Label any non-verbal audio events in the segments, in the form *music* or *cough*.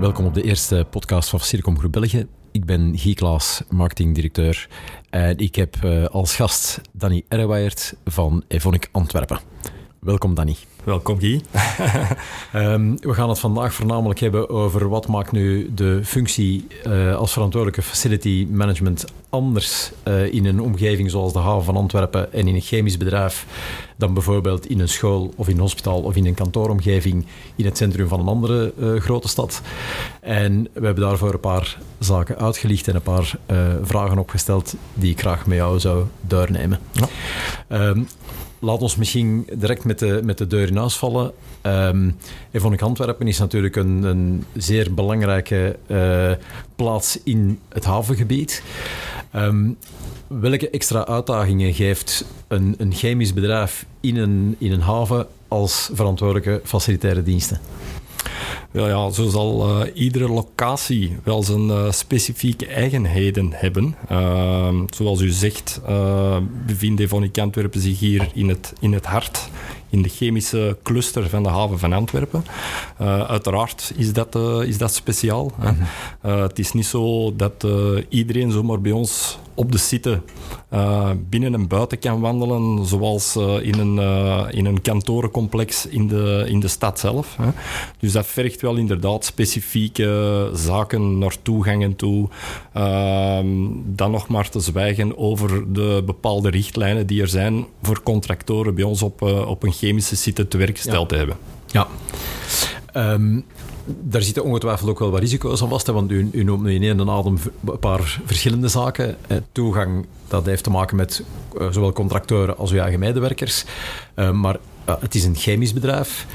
Welkom op de eerste podcast van Circom Groep België. Ik ben Guy Klaas, marketingdirecteur. En ik heb uh, als gast Danny Erweijert van Evonik Antwerpen. Welkom Danny. Welkom Guy. um, *laughs* we gaan het vandaag voornamelijk hebben over wat maakt nu de functie uh, als verantwoordelijke facility management anders uh, in een omgeving zoals de haven van Antwerpen en in een chemisch bedrijf dan bijvoorbeeld in een school of in een hospitaal of in een kantooromgeving in het centrum van een andere uh, grote stad. En we hebben daarvoor een paar zaken uitgelicht en een paar vragen opgesteld die ik graag met jou zou doornemen. Ja. Um, laat ons misschien direct met de, met de deur in huis vallen. Um, Evonik Antwerpen is natuurlijk een, een zeer belangrijke uh, plaats in het havengebied. Um, welke extra uitdagingen geeft een, een chemisch bedrijf in een, in een haven als verantwoordelijke facilitaire diensten? Wel ja, zo zal uh, iedere locatie wel zijn uh, specifieke eigenheden hebben. Uh, zoals u zegt, bevindt Evonik Antwerpen zich hier in het, in het hart in de chemische cluster van de haven van Antwerpen. Uiteraard is dat, is dat speciaal. Uh, het is niet zo dat iedereen zomaar bij ons op de site binnen en buiten kan wandelen, zoals in, een, in een kantorencomplex in de, in de stad zelf. Hè. Dus dat vergt wel inderdaad specifieke zaken naar toegangen toe. Ehm, dan nog maar te zwijgen over de bepaalde richtlijnen die er zijn voor contractoren bij ons op, op een chemische site te werk gesteld te hebben. Ja. Um, daar zitten ongetwijfeld ook wel wat risico's aan vast, want u, noemt nu in één adem een paar verschillende zaken. Eh, toegang, dat heeft te maken met uh, zowel contracteuren als uw eigen medewerkers. Uh, maar het is een chemisch bedrijf.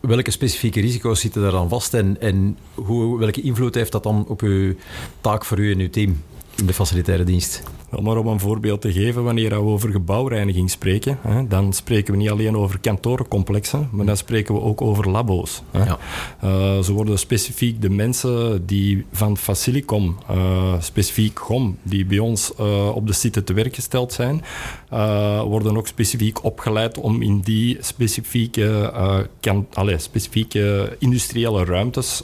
Welke specifieke risico's zitten daar dan vast en, en hoe, welke invloed heeft dat dan op uw taak voor u en uw team de facilitaire dienst? Wel, maar om een voorbeeld te geven, wanneer we over gebouwreiniging spreken, hè, dan spreken we niet alleen over kantorencomplexen, maar dan spreken we ook over labo's. Hè. Ja. Uh, zo worden specifiek de mensen die van Facilicom, uh, specifiek GOM, die bij ons uh, op de site te werk gesteld zijn, worden ook specifiek opgeleid om in die specifieke, kan, allez, specifieke industriële ruimtes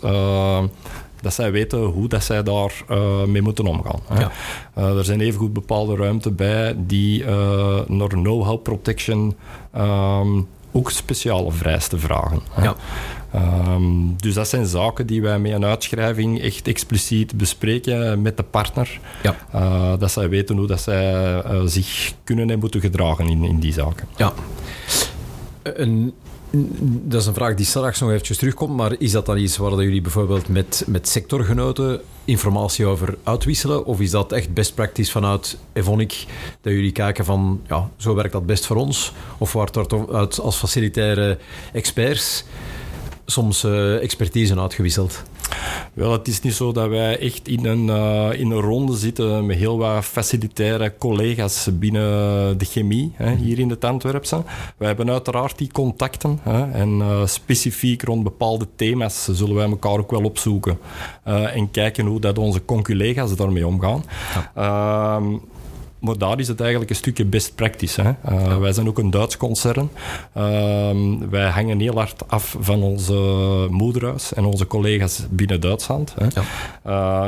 dat zij weten hoe dat zij daar uh, mee moeten omgaan. Ja. Uh, er zijn evengoed bepaalde ruimten bij die uh, naar know-how protection um, ook speciale vereisten vragen. Ja. Um, dus dat zijn zaken die wij met een uitschrijving echt expliciet bespreken met de partner. Ja. Uh, dat zij weten hoe dat zij uh, zich kunnen en moeten gedragen in, in die zaken. Ja. Een, dat is een vraag die straks nog eventjes terugkomt, maar is dat dan iets waar jullie bijvoorbeeld met, met sectorgenoten informatie over uitwisselen? Of is dat echt best practice vanuit Evonik, dat jullie kijken van, ja, zo werkt dat best voor ons? Of wordt er als facilitaire experts soms uh, expertise uitgewisseld? Wel, het is niet zo dat wij echt in een, uh, in een ronde zitten met heel wat facilitaire collega's binnen de chemie, hè, hier in het Antwerpse. Wij hebben uiteraard die contacten hè, en uh, specifiek rond bepaalde thema's zullen wij elkaar ook wel opzoeken uh, en kijken hoe dat onze conculega's daarmee omgaan. Ja. Ehm, maar daar is het eigenlijk een stukje best practice. Hè. Uh, wij zijn ook een Duits concern. Uh, wij hangen heel hard af van onze moederhuis en onze collega's binnen Duitsland. Hè. Ja.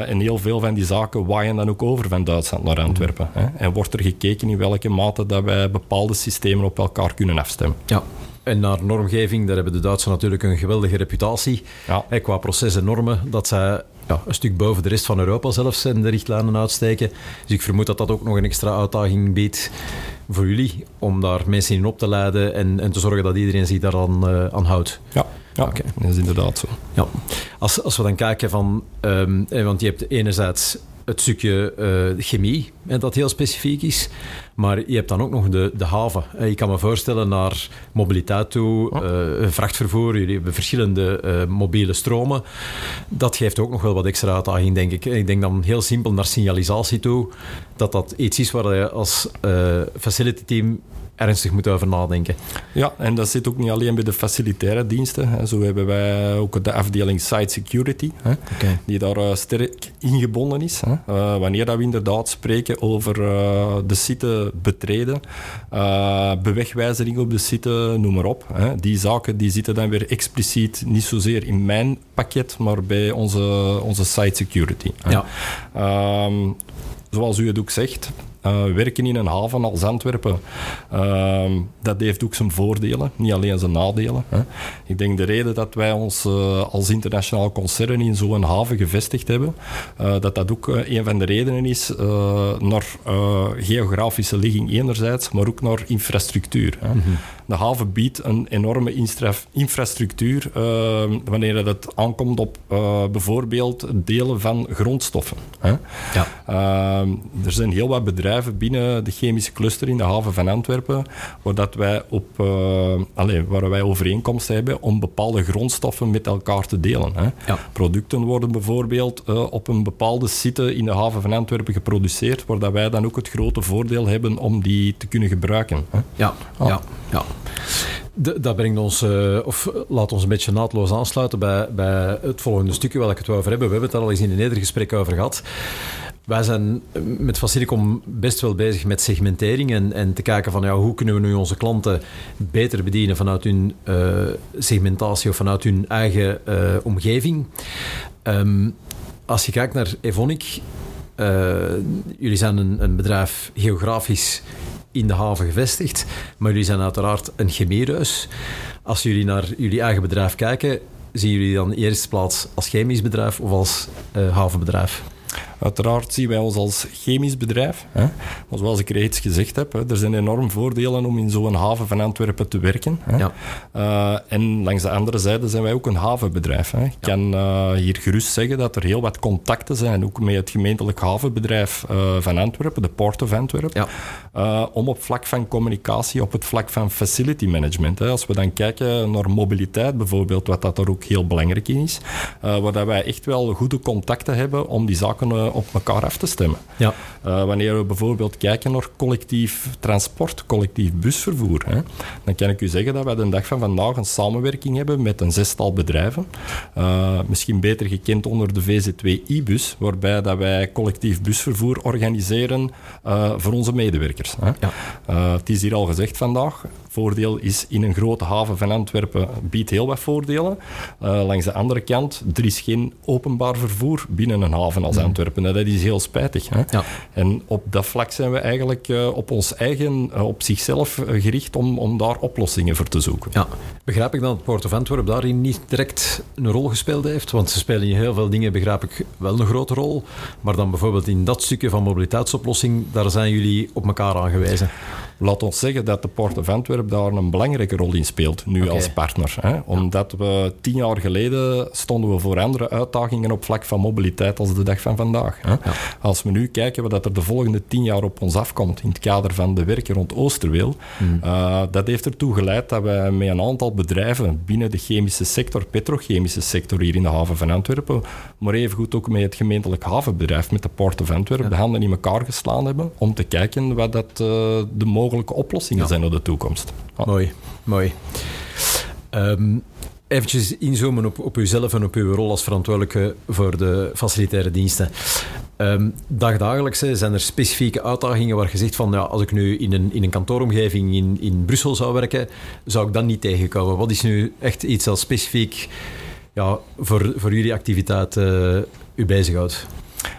Uh, en heel veel van die zaken waaien dan ook over van Duitsland naar Antwerpen. Hè. En wordt er gekeken in welke mate dat wij bepaalde systemen op elkaar kunnen afstemmen. Ja. En naar normgeving, daar hebben de Duitsers natuurlijk een geweldige reputatie. Ja. qua proces en normen, dat zij ja, een stuk boven de rest van Europa zelfs in de richtlijnen uitsteken. Dus ik vermoed dat dat ook nog een extra uitdaging biedt voor jullie, om daar mensen in op te leiden en, en te zorgen dat iedereen zich daaraan uh, aan houdt. Ja, ja okay. dat is inderdaad zo. Ja. Als, als we dan kijken van, um, want je hebt enerzijds het stukje uh, chemie, en dat heel specifiek is. Maar je hebt dan ook nog de, de haven. Je kan me voorstellen naar mobiliteit toe, uh, vrachtvervoer. Jullie hebben verschillende uh, mobiele stromen. Dat geeft ook nog wel wat extra uitdaging, denk ik. Ik denk dan heel simpel naar signalisatie toe. Dat dat iets is waar je als facility team ernstig moeten over nadenken. Ja, en dat zit ook niet alleen bij de facilitaire diensten. Zo hebben wij ook de afdeling Site Security, die daar uh, sterk ingebonden is. Uh, wanneer dat we inderdaad spreken over uh, de site betreden, bewegwijzering op de site, noem maar op. Die zaken die zitten dan weer expliciet niet zozeer in mijn pakket, maar bij onze, onze Site Security. Ja. Ehm, zoals u het ook zegt, werken in een haven als Antwerpen, uh, dat heeft ook zijn voordelen, niet alleen zijn nadelen. Hè. Ik denk de reden dat wij ons uh, als internationaal concern in zo'n haven gevestigd hebben, uh, dat dat ook een van de redenen is naar geografische ligging enerzijds, maar ook naar infrastructuur. Hè. Mm -hmm. De haven biedt een enorme infrastructuur ehm, wanneer het aankomt op bijvoorbeeld delen van grondstoffen. Hè. Ja. Ehm, er zijn heel wat bedrijven binnen de chemische cluster in de haven van Antwerpen, waar, dat wij, op, uh, allez, waar wij overeenkomsten hebben om bepaalde grondstoffen met elkaar te delen. Hè. Ja. Producten worden bijvoorbeeld uh, op een bepaalde site in de haven van Antwerpen geproduceerd, waar dat wij dan ook het grote voordeel hebben om die te kunnen gebruiken. Hè. Ja, Ah. ja, ja. De, dat brengt ons, uh, of laat ons een beetje naadloos aansluiten bij, bij het volgende stukje waar ik het over hebben. We hebben het er al eens in een eerder gesprek over gehad. Wij zijn met Facilicom best wel bezig met segmentering en, en te kijken van ja, hoe kunnen we nu onze klanten beter bedienen vanuit hun uh, segmentatie of vanuit hun eigen uh, omgeving. Um, als je kijkt naar Evonik, uh, jullie zijn een, een, bedrijf geografisch in de haven gevestigd, maar jullie zijn uiteraard een chemiehuis. Als jullie naar jullie eigen bedrijf kijken, zien jullie dan in eerste plaats als chemisch bedrijf of als havenbedrijf? Uiteraard zien wij ons als chemisch bedrijf. Hè. Maar zoals ik reeds gezegd heb, hè, er zijn enorm voordelen om in zo'n haven van Antwerpen te werken. Hè. Ja. Uh, en langs de andere zijde zijn wij ook een havenbedrijf. Hè. Ik ja. kan uh, hier gerust zeggen dat er heel wat contacten zijn, ook met het gemeentelijk havenbedrijf uh, van Antwerpen, de Port of Antwerpen, ja. om op vlak van communicatie, op het vlak van facility management. Hè. Als we dan kijken naar mobiliteit bijvoorbeeld, wat dat er ook heel belangrijk in is, waar dat wij echt wel goede contacten hebben om die zaken op elkaar af te stemmen. Ja. Uh, wanneer we bijvoorbeeld kijken naar collectief transport, collectief busvervoer, hè, dan kan ik u zeggen dat wij de dag van vandaag een samenwerking hebben met een zestal bedrijven. Uh, misschien beter gekend onder de VZ2-e-bus, waarbij dat wij collectief busvervoer organiseren voor onze medewerkers. Hè. Ja. het is hier al gezegd vandaag. Voordeel is in een grote haven van Antwerpen biedt heel wat voordelen. langs de andere kant, er is geen openbaar vervoer binnen een haven als Antwerpen. Dat is heel spijtig. Hè? Ja. En op dat vlak zijn we eigenlijk uh, op ons eigen, uh, op zichzelf uh, gericht om, om daar oplossingen voor te zoeken. Ja. Begrijp ik dat het Port of Antwerp daarin niet direct een rol gespeeld heeft? Want ze spelen in heel veel dingen, begrijp ik, wel een grote rol. Maar dan bijvoorbeeld in dat stukje van mobiliteitsoplossing, daar zijn jullie op elkaar aangewezen. Laat ons zeggen dat de Port of Antwerp daar een belangrijke rol in speelt, nu als partner. Hè? Omdat we tien jaar geleden stonden we voor andere uitdagingen op vlak van mobiliteit als de dag van vandaag. Hè? Als we nu kijken wat er de volgende tien jaar op ons afkomt in het kader van de werken rond Oosterweel, Hmm. uh, dat heeft ertoe geleid dat wij met een aantal bedrijven binnen de chemische sector, petrochemische sector hier in de haven van Antwerpen, maar evengoed ook met het gemeentelijk havenbedrijf, met de Port of Antwerpen, de handen in elkaar geslaan hebben om te kijken wat dat, uh, de mogelijke oplossingen Ja. zijn naar de toekomst. Mooi, mooi. Um, eventjes inzoomen op, op uzelf en op uw rol als verantwoordelijke voor de facilitaire diensten. Um, dagdagelijks hè, zijn er specifieke uitdagingen waar je zegt van ja, als ik nu in een, in een kantooromgeving in, in Brussel zou werken, zou ik dat niet tegenkomen. Wat is nu echt iets dat specifiek ja, voor, voor jullie activiteit uh, u bezighoudt?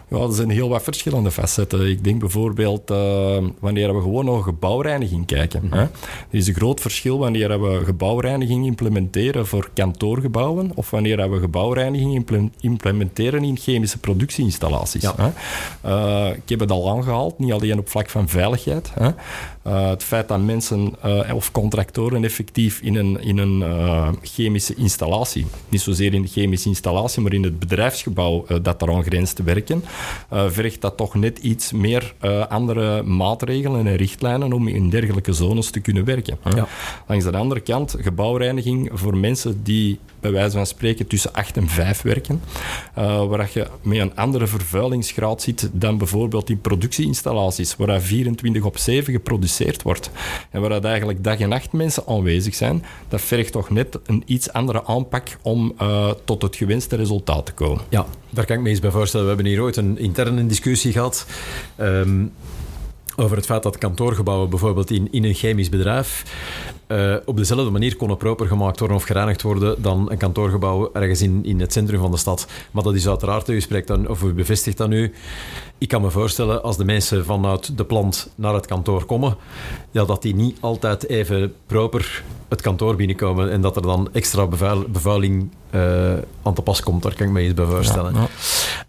Ja, er zijn heel wat verschillende facetten. Ik denk bijvoorbeeld uh, wanneer we gewoon naar gebouwreiniging kijken. Mhm. Hè. Er is een groot verschil wanneer we gebouwreiniging implementeren voor kantoorgebouwen of wanneer we gebouwreiniging imple- implementeren in chemische productieinstallaties. Ja. Hè. Uh, ik heb het al aangehaald, niet alleen op vlak van veiligheid. Hè. Uh, het feit dat mensen of contractoren effectief in een, in een chemische installatie, niet zozeer in de chemische installatie, maar in het bedrijfsgebouw dat daaraan grenst te werken, vergt dat toch net iets meer andere maatregelen en richtlijnen om in dergelijke zones te kunnen werken. Ja. Langs de andere kant, gebouwreiniging voor mensen die bij wijze van spreken tussen 8 en 5 werken, waar je met een andere vervuilingsgraad zit dan bijvoorbeeld in productieinstallaties, waar 24 op 7 geproduceerd wordt en waar dat eigenlijk dag en nacht mensen aanwezig zijn, dat vergt toch net een iets andere aanpak om uh, tot het gewenste resultaat te komen. Ja, daar kan ik me eens bij voorstellen. We hebben hier ooit een interne discussie gehad. Um, over het feit dat kantoorgebouwen bijvoorbeeld in, in een chemisch bedrijf uh, op dezelfde manier konden proper gemaakt worden of gereinigd worden dan een kantoorgebouw ergens in, in het centrum van de stad. Maar dat is uiteraard, u spreekt dan, of u bevestigt dan nu. Ik kan me voorstellen, als de mensen vanuit de plant naar het kantoor komen, ja, dat die niet altijd even proper het kantoor binnenkomen en dat er dan extra bevuiling uh, aan te pas komt. Daar kan ik me eens bij voorstellen.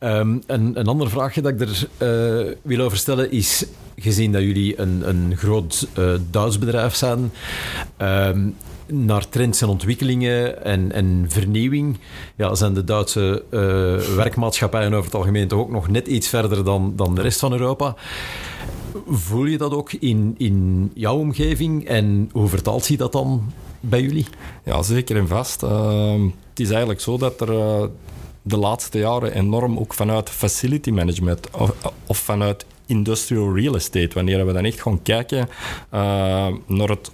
Um, een, een ander vraagje dat ik er uh, wil over stellen is, gezien dat jullie een, een groot uh, Duits bedrijf zijn, um, naar trends en ontwikkelingen en, en vernieuwing ja, zijn de Duitse uh, werkmaatschappijen over het algemeen toch ook nog net iets verder dan, dan de rest van Europa. Voel je dat ook in, in jouw omgeving en hoe vertaalt zich dat dan bij jullie? Ja, zeker en vast. Uh, het is eigenlijk zo dat er de laatste jaren enorm ook vanuit facility management of, vanuit industrial real estate. Wanneer we dan echt gaan kijken uh, naar het,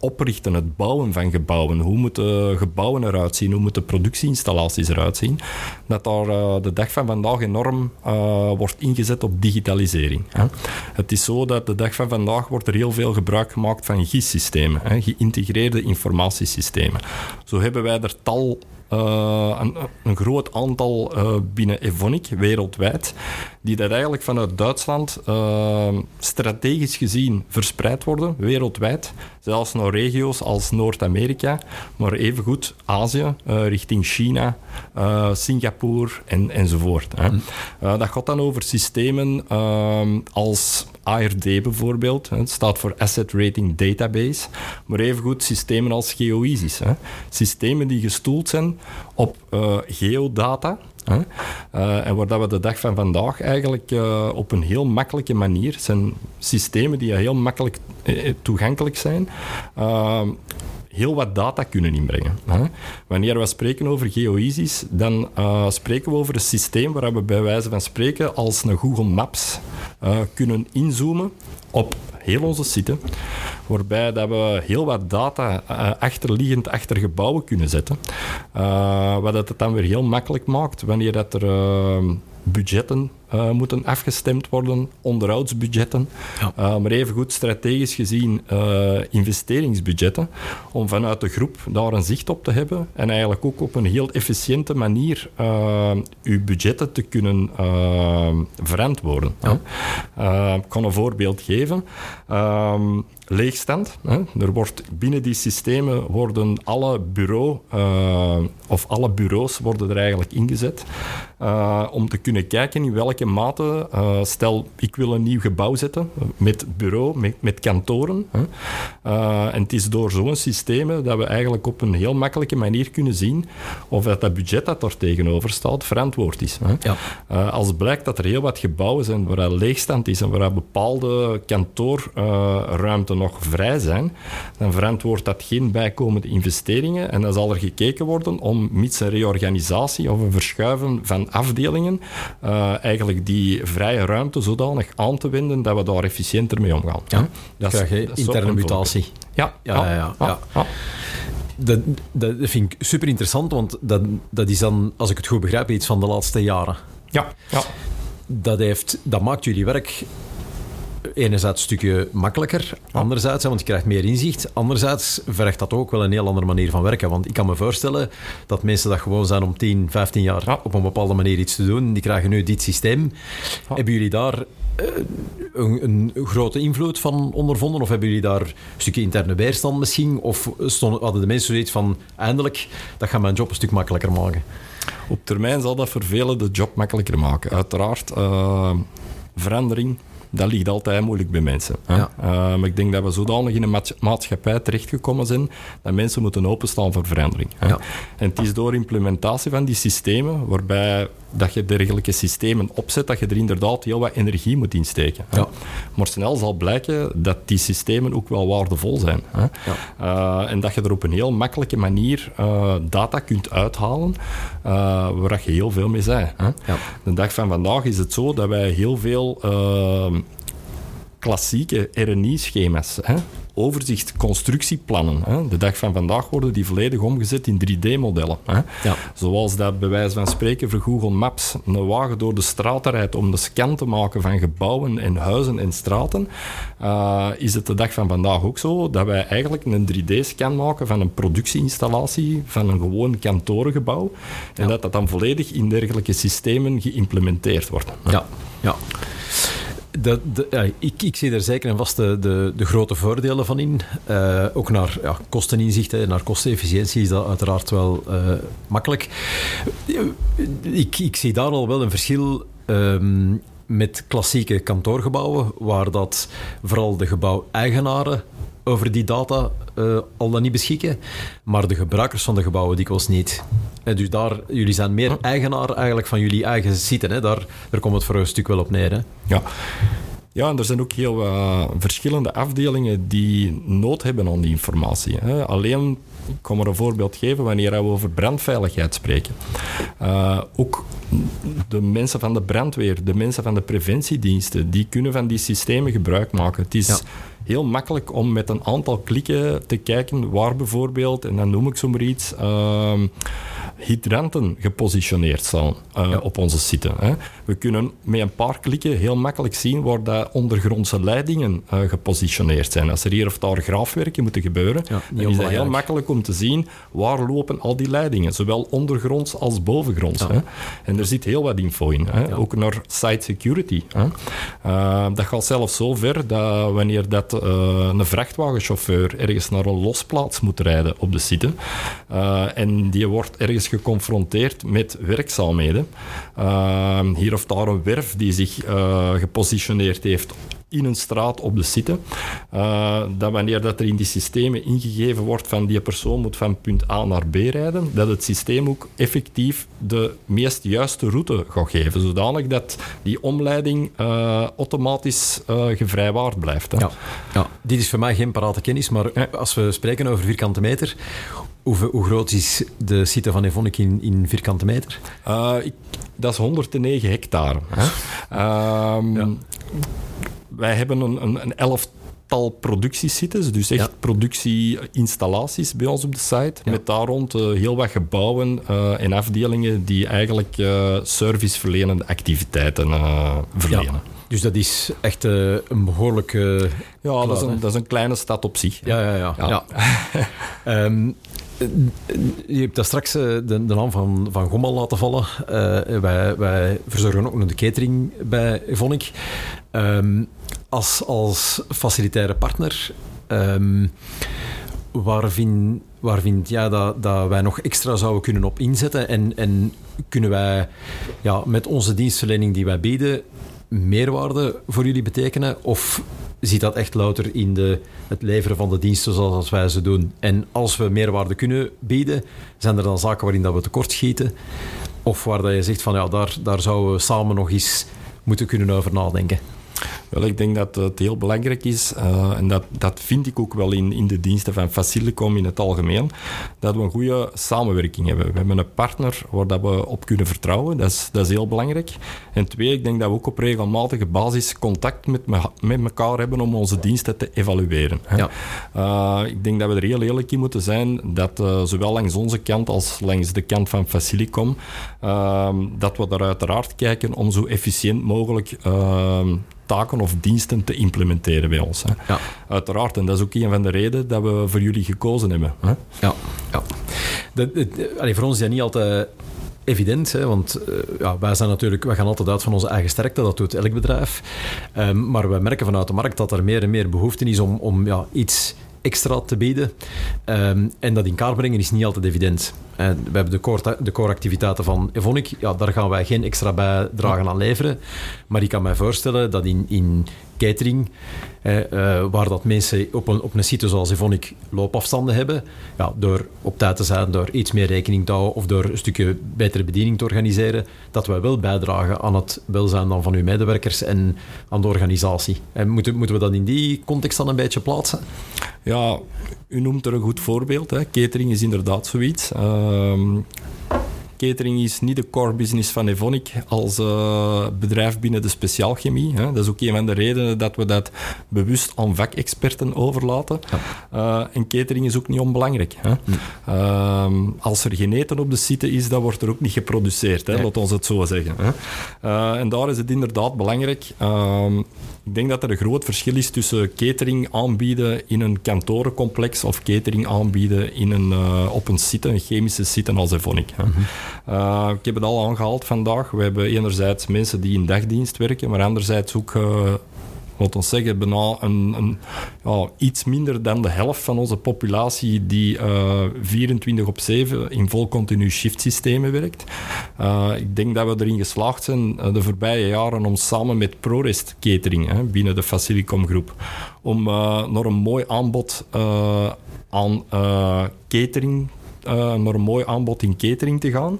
oprichten, het bouwen van gebouwen. Hoe moeten gebouwen eruit zien? Hoe moeten productieinstallaties eruit zien? Dat daar uh, de dag van vandaag enorm uh, wordt ingezet op digitalisering. Hè. Het is zo dat de dag van vandaag wordt er heel veel gebruik gemaakt van GIS-systemen, geïntegreerde informatiesystemen. Zo hebben wij er tal uh, een, een, groot aantal uh, binnen Evonik wereldwijd, die dat eigenlijk vanuit Duitsland uh, strategisch gezien verspreid worden, wereldwijd. Zelfs naar regio's als Noord-Amerika, maar evengoed Azië, richting China, Singapore en, enzovoort. Hè. Mm. dat gaat dan over systemen als ARD bijvoorbeeld, het staat voor Asset Rating Database, maar evengoed systemen als GeoISIS. Systemen die gestoeld zijn op uh, geodata. Uh, en waar dat we de dag van vandaag eigenlijk uh, op een heel makkelijke manier zijn systemen die heel makkelijk toegankelijk zijn heel wat data kunnen inbrengen. Wanneer we spreken over GeoISIS, dan uh, spreken we over een systeem waar we bij wijze van spreken als een Google Maps uh, kunnen inzoomen op heel onze site, waarbij dat we heel wat data uh, achterliggend achter gebouwen kunnen zetten, wat het dan weer heel makkelijk maakt wanneer dat er budgetten uh, moeten afgestemd worden, onderhoudsbudgetten, ja. uh, maar evengoed strategisch gezien uh, investeringsbudgetten, om vanuit de groep daar een zicht op te hebben en eigenlijk ook op een heel efficiënte manier uw budgetten te kunnen verantwoorden. Ja. ik kan een voorbeeld geven. Um, leegstand. Hè. Er wordt, binnen die systemen worden alle bureau, of alle bureaus worden er eigenlijk ingezet om te kunnen kijken in welke mate. Uh, stel, ik wil een nieuw gebouw zetten met bureau, met, met kantoren. Hè. En het is door zo'n systeem dat we eigenlijk op een heel makkelijke manier kunnen zien of dat, dat budget dat er tegenover staat verantwoord is. Hè. Ja. Als blijkt dat er heel wat gebouwen zijn waar leegstand is en waar bepaalde kantoorruimten nog vrij zijn, dan verantwoordt dat geen bijkomende investeringen en dan zal er gekeken worden om mits een reorganisatie of een verschuiven van afdelingen eigenlijk die vrije ruimte zodanig aan te wenden dat we daar efficiënter mee omgaan. Ja, dat krijg je interne mutatie. Ja, ja, ja. ja, ja. Dat, dat vind ik super interessant, want dat, dat is dan, als ik het goed begrijp, iets van de laatste jaren. Ja, ja. Dat, heeft, dat maakt jullie werk enerzijds een stukje makkelijker, anderzijds, want je krijgt meer inzicht. Anderzijds vergt dat ook wel een heel andere manier van werken. Want ik kan me voorstellen dat mensen dat gewoon zijn om 10, 15 jaar op een bepaalde manier iets te doen. Die krijgen nu dit systeem. Hebben jullie daar eh, een, een, grote invloed van ondervonden? Of hebben jullie daar een stukje interne weerstand misschien? Of stonden, hadden de mensen zoiets van, eindelijk, dat gaat mijn job een stuk makkelijker maken? Op termijn zal dat voor velen de job makkelijker maken. Uiteraard, uh, verandering dat ligt altijd moeilijk bij mensen. Ja. maar ik denk dat we zodanig in een maatschappij terechtgekomen zijn dat mensen moeten openstaan voor verandering. Ja. En het is door implementatie van die systemen, waarbij dat je dergelijke systemen opzet, dat je er inderdaad heel wat energie moet insteken. Ja. Maar snel zal blijken dat die systemen ook wel waardevol zijn. Hè? Ja. Uh, en dat je er op een heel makkelijke manier uh, data kunt uithalen, uh, waar je heel veel mee zei. Hè? Ja. De dag van vandaag is het zo dat wij heel veel klassieke RNI-schema's overzicht, constructieplannen. Hè. De dag van vandaag worden die volledig omgezet in 3D-modellen. Ja. Zoals dat bij wijze van spreken voor Google Maps een wagen door de straten rijdt om de scan te maken van gebouwen en huizen en straten, uh, is het de dag van vandaag ook zo dat wij eigenlijk een 3D-scan maken van een productieinstallatie, van een gewoon kantorengebouw, en dat dat dan volledig in dergelijke systemen geïmplementeerd wordt. Ja, ja ik, ik, zie er zeker en vast de, de, grote voordelen van in. Uh, ook naar ja, kosteninzichten, naar kostenefficiëntie is dat uiteraard wel uh, makkelijk. Ik, ik, zie daar al wel een verschil um, met klassieke kantoorgebouwen, waar dat vooral de gebouweigenaren over die data uh, al dan niet beschikken, maar de gebruikers van de gebouwen dikwijls niet. En dus daar, jullie zijn meer eigenaar eigenlijk van jullie eigen site. Hè? Daar, daar komt het voor een stuk wel op neer. Hè? Ja. Ja, en er zijn ook heel uh, verschillende afdelingen die nood hebben aan die informatie. Hè. Alleen, ik kan maar een voorbeeld geven wanneer we over brandveiligheid spreken. Uh, ook de mensen van de brandweer, de mensen van de preventiediensten, die kunnen van die systemen gebruik maken. Het is heel makkelijk om met een aantal klikken te kijken waar bijvoorbeeld, en dan noem ik zomaar iets, uh, hydranten gepositioneerd staan uh, op onze site. Hè. We kunnen met een paar klikken heel makkelijk zien waar de ondergrondse leidingen uh, gepositioneerd zijn. Als er hier of daar graafwerken moeten gebeuren, ja, dan is het heel makkelijk om te zien waar lopen al die leidingen, zowel ondergronds als bovengronds. Ja. Hè. En er zit heel wat info in, hè. ook naar site security. Hè. Uh, dat gaat zelfs zo ver dat wanneer dat een vrachtwagenchauffeur ergens naar een losplaats moet rijden op de site. En die wordt ergens geconfronteerd met werkzaamheden. Uh, hier of daar een werf die zich gepositioneerd heeft in een straat op de site. Uh, dat wanneer dat er in die systemen ingegeven wordt van die persoon moet van punt A naar B rijden, dat het systeem ook effectief de meest juiste route gaat geven, zodanig dat die omleiding uh, automatisch uh, gevrijwaard blijft. Hè. Ja. ja, dit is voor mij geen parate kennis, maar als we spreken over vierkante meter, hoe, hoe, groot is de site van Evonik in, in vierkante meter? Ik, dat is 109 hectare. Hè. Ehm, ja wij hebben een, een, een elftal productiesites, dus echt ja. productieinstallaties bij ons op de site. Met daar rond uh, heel wat gebouwen uh, en afdelingen die eigenlijk uh, serviceverlenende activiteiten verlenen. Ja. Dus dat is echt een behoorlijke... ja, dat is, een, dat is, een, kleine stad op zich. Ja, ja, ja. ja. um, *laughs* je hebt daar straks de, de naam van, van Gommel laten vallen. Uh, wij, wij verzorgen ook nog de catering bij Evonik. Um, als, als facilitaire partner, um, waar vind, waar vind ja, dat, dat wij nog extra zouden kunnen op inzetten? En, en kunnen wij ja, met onze dienstverlening die wij bieden meerwaarde voor jullie betekenen? Of zit dat echt louter in de, het leveren van de diensten zoals wij ze doen? En als we meerwaarde kunnen bieden, zijn er dan zaken waarin dat we tekort schieten? Of waar dat je zegt van ja, daar, daar zouden we samen nog eens moeten kunnen over nadenken? Wel, ik denk dat het heel belangrijk is, uh, en dat, dat vind ik ook wel in, in de diensten van Facilicom in het algemeen, dat we een goede samenwerking hebben. We hebben een partner waar dat we op kunnen vertrouwen, dat is, dat is heel belangrijk. En twee, ik denk dat we ook op regelmatige basis contact met, me, met elkaar hebben om onze diensten te evalueren. Ja. Uh, ik denk dat we er heel eerlijk in moeten zijn dat uh, zowel langs onze kant als langs de kant van Facilicom, dat we daar uiteraard kijken om zo efficiënt mogelijk taken of diensten te implementeren bij ons. Hè. Ja. Uiteraard, en dat is ook een van de redenen dat we voor jullie gekozen hebben. Hè. Ja, ja. De, de, voor ons is dat niet altijd evident, hè, want uh, ja, wij, zijn natuurlijk, wij gaan altijd uit van onze eigen sterkte, dat doet elk bedrijf. Um, maar we merken vanuit de markt dat er meer en meer behoefte is om, om ja, iets extra te bieden. Ehm, en dat in kaart brengen is niet altijd evident. En we hebben de core, de core activiteiten van Evonik. Ja, daar gaan wij geen extra bijdrage aan leveren. Maar ik kan mij voorstellen dat in, in catering, eh, waar dat mensen op een, op een site zoals Evonik loopafstanden hebben, ja, door op tijd te zijn, door iets meer rekening te houden of door een stukje betere bediening te organiseren, dat wij wel bijdragen aan het welzijn dan van uw medewerkers en aan de organisatie. En moeten, moeten we dat in die context dan een beetje plaatsen? Ja, u noemt er een goed voorbeeld. Hè. Catering is inderdaad zoiets. Uh, Catering is niet de core business van Evonik als uh, bedrijf binnen de speciaalchemie. Hè. Dat is ook een van de redenen dat we dat bewust aan vakexperten overlaten. Ja. Uh, en catering is ook niet onbelangrijk. Hè. Hm. Uh, als er geen eten op de site is, dan wordt er ook niet geproduceerd. Hè. Laat ons het zo zeggen. Hè. Eh, en daar is het inderdaad belangrijk. Ik denk dat er een groot verschil is tussen catering aanbieden in een kantorencomplex of catering aanbieden in een, op een site, een chemische site als Evonik. Mm -hmm. Uh, ik heb het al aangehaald vandaag. We hebben enerzijds mensen die in dagdienst werken, maar anderzijds ook, uh, laten we zeggen, bijna een, een, ja, iets minder dan de helft van onze populatie die uh, 24 op 7 in vol continu shiftsystemen werkt. ik denk dat we erin geslaagd zijn de voorbije jaren om samen met ProRest Catering binnen de Facilicom groep om naar een mooi aanbod aan catering uh, een mooi aanbod in catering te gaan.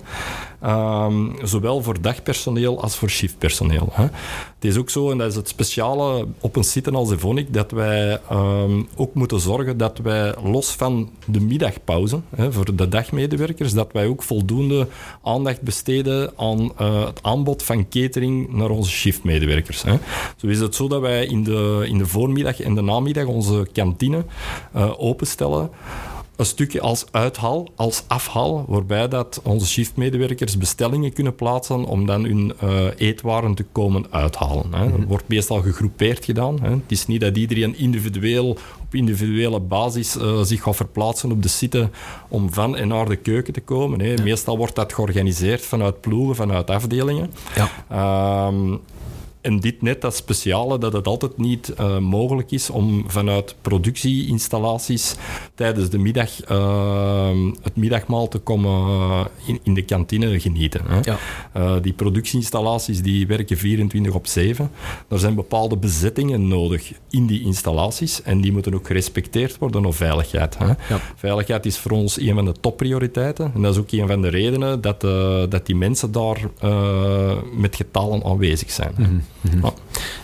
Um, zowel voor dagpersoneel als voor shiftpersoneel. Hè. Het is ook zo, en dat is het speciale op een site als Evonik, dat wij um, ook moeten zorgen dat wij los van de middagpauze hè, voor de dagmedewerkers, dat wij ook voldoende aandacht besteden aan uh, het aanbod van catering naar onze shiftmedewerkers. Hè. Zo is het zo dat wij in de, in de voormiddag en de namiddag onze kantine uh, openstellen een stukje als uithaal, als afhaal, waarbij dat onze shiftmedewerkers bestellingen kunnen plaatsen om dan hun uh, eetwaren te komen uithalen. Hè. Dat wordt meestal gegroepeerd gedaan. Hè. Het is niet dat iedereen individueel, op individuele basis uh, zich gaat verplaatsen op de site om van en naar de keuken te komen. Hè. Meestal wordt dat georganiseerd vanuit ploegen, vanuit afdelingen. Ja. Um, en dit net dat speciale, dat het altijd niet uh, mogelijk is om vanuit productieinstallaties tijdens de middag uh, het middagmaal te komen uh, in, in, de kantine genieten. Hè. Ja. die productieinstallaties die werken 24 op 7. Er zijn bepaalde bezettingen nodig in die installaties en die moeten ook gerespecteerd worden op veiligheid. Hè. Ja. Veiligheid is voor ons een van de topprioriteiten en dat is ook een van de redenen dat, dat die mensen daar met getallen aanwezig zijn. Mm -hmm. Mhm.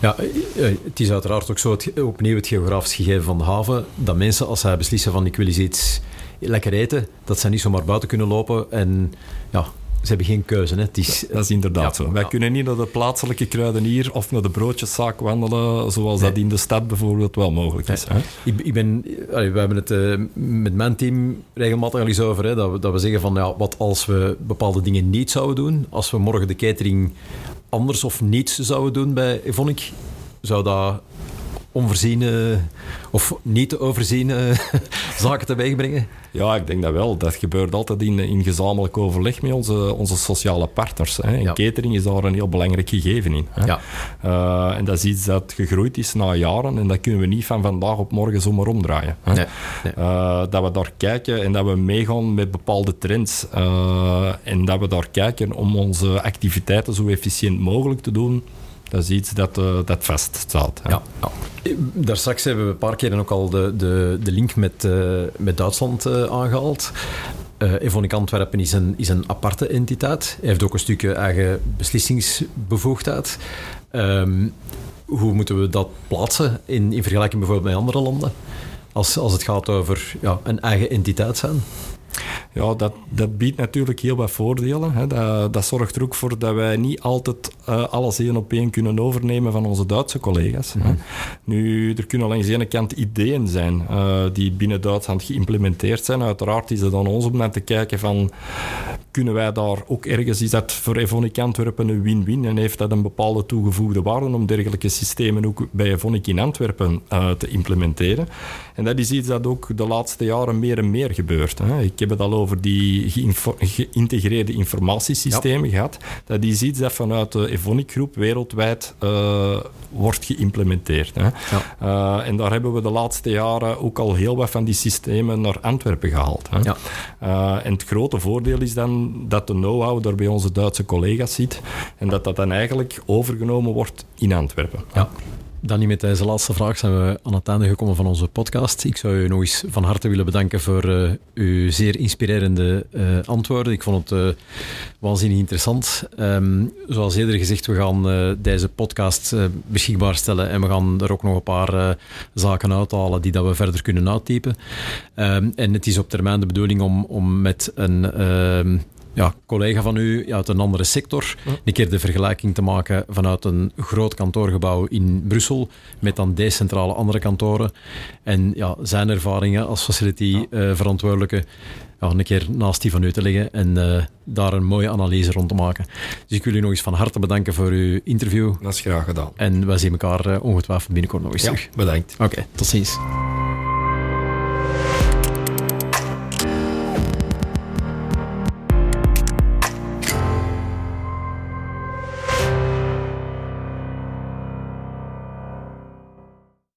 Ja, eh, eh, het is uiteraard ook zo, het, opnieuw het geografisch gegeven van de haven, dat mensen als zij beslissen van ik wil eens iets lekker eten, dat ze niet zomaar buiten kunnen lopen en ja, ze hebben geen keuze. Hè. Het is, dat is inderdaad zo. Wij kunnen niet naar de plaatselijke kruidenier of naar de broodjeszaak wandelen, zoals dat in de stad bijvoorbeeld wel mogelijk is. Hè? Ik, ik, ben, allee, we hebben het uh, met mijn team regelmatig al eens over, hè, dat, we, dat we zeggen van ja, wat als we bepaalde dingen niet zouden doen, als we morgen de catering anders of niets zouden doen bij Evonik, zou dat onvoorziene of niet te overziene *laughs* zaken teweeg brengen? Ja, ik denk dat wel. Dat gebeurt altijd in, in gezamenlijk overleg met onze, onze sociale partners. Hè. Ja. Catering is daar een heel belangrijk gegeven in. Hè. Ja. Uh, en dat is iets dat gegroeid is na jaren en dat kunnen we niet van vandaag op morgen zomaar omdraaien. Hè. Nee. Nee. Uh, dat we daar kijken en dat we meegaan met bepaalde trends. Uh, en dat we daar kijken om onze activiteiten zo efficiënt mogelijk te doen dat iets dat, uh, dat vaststaat. Ja, ja. Daar straks hebben we een paar keer ook al de, de, de link met, uh, met Duitsland uh, aangehaald. Uh, Antwerpen is een, is een aparte entiteit. Hij heeft ook een stukje eigen beslissingsbevoegdheid. Um, hoe moeten we dat plaatsen in, in vergelijking bijvoorbeeld met andere landen? Als, als het gaat over ja, een eigen entiteit zijn? Ja, dat, dat biedt natuurlijk heel wat voordelen. Hè. Dat, dat zorgt er ook voor dat wij niet altijd uh, alles één op één kunnen overnemen van onze Duitse collega's. Mm -hmm. Nu, er kunnen langs de ene kant ideeën zijn uh, die binnen Duitsland geïmplementeerd zijn. Uiteraard is het aan ons om naar te kijken van kunnen wij daar ook ergens, is dat voor Evonik Antwerpen een win-win en heeft dat een bepaalde toegevoegde waarde om dergelijke systemen ook bij Evonik in Antwerpen uh, te implementeren. En dat is iets dat ook de laatste jaren meer en meer gebeurt. Hè. Ik heb het al over die geïntegreerde informatiesystemen gehad. Dat is iets dat vanuit de Evonik groep wereldwijd uh, wordt geïmplementeerd. Hè. Ja. Uh, en daar hebben we de laatste jaren ook al heel wat van die systemen naar Antwerpen gehaald. Hè. Ja. En het grote voordeel is dan dat de know-how daar bij onze Duitse collega's zit en dat dat dan eigenlijk overgenomen wordt in Antwerpen. Ja. Danny, met deze laatste vraag zijn we aan het einde gekomen van onze podcast. Ik zou u nog eens van harte willen bedanken voor uh, uw zeer inspirerende uh, antwoorden. Ik vond het uh, waanzinnig interessant. Um, zoals eerder gezegd, we gaan deze podcast beschikbaar stellen en we gaan er ook nog een paar zaken uithalen die dat we verder kunnen uittypen. Um, en het is op termijn de bedoeling om, om met een ehm, ja, collega van u uit een andere sector een keer de vergelijking te maken vanuit een groot kantoorgebouw in Brussel met dan decentrale andere kantoren en ja, zijn ervaringen als facility-verantwoordelijke uh, ja, een keer naast die van u te leggen en uh, daar een mooie analyse rond te maken. Dus ik wil u nog eens van harte bedanken voor uw interview. Dat is graag gedaan. En wij zien elkaar uh, ongetwijfeld binnenkort nog eens ja, terug. Bedankt. Oké, okay, tot ziens.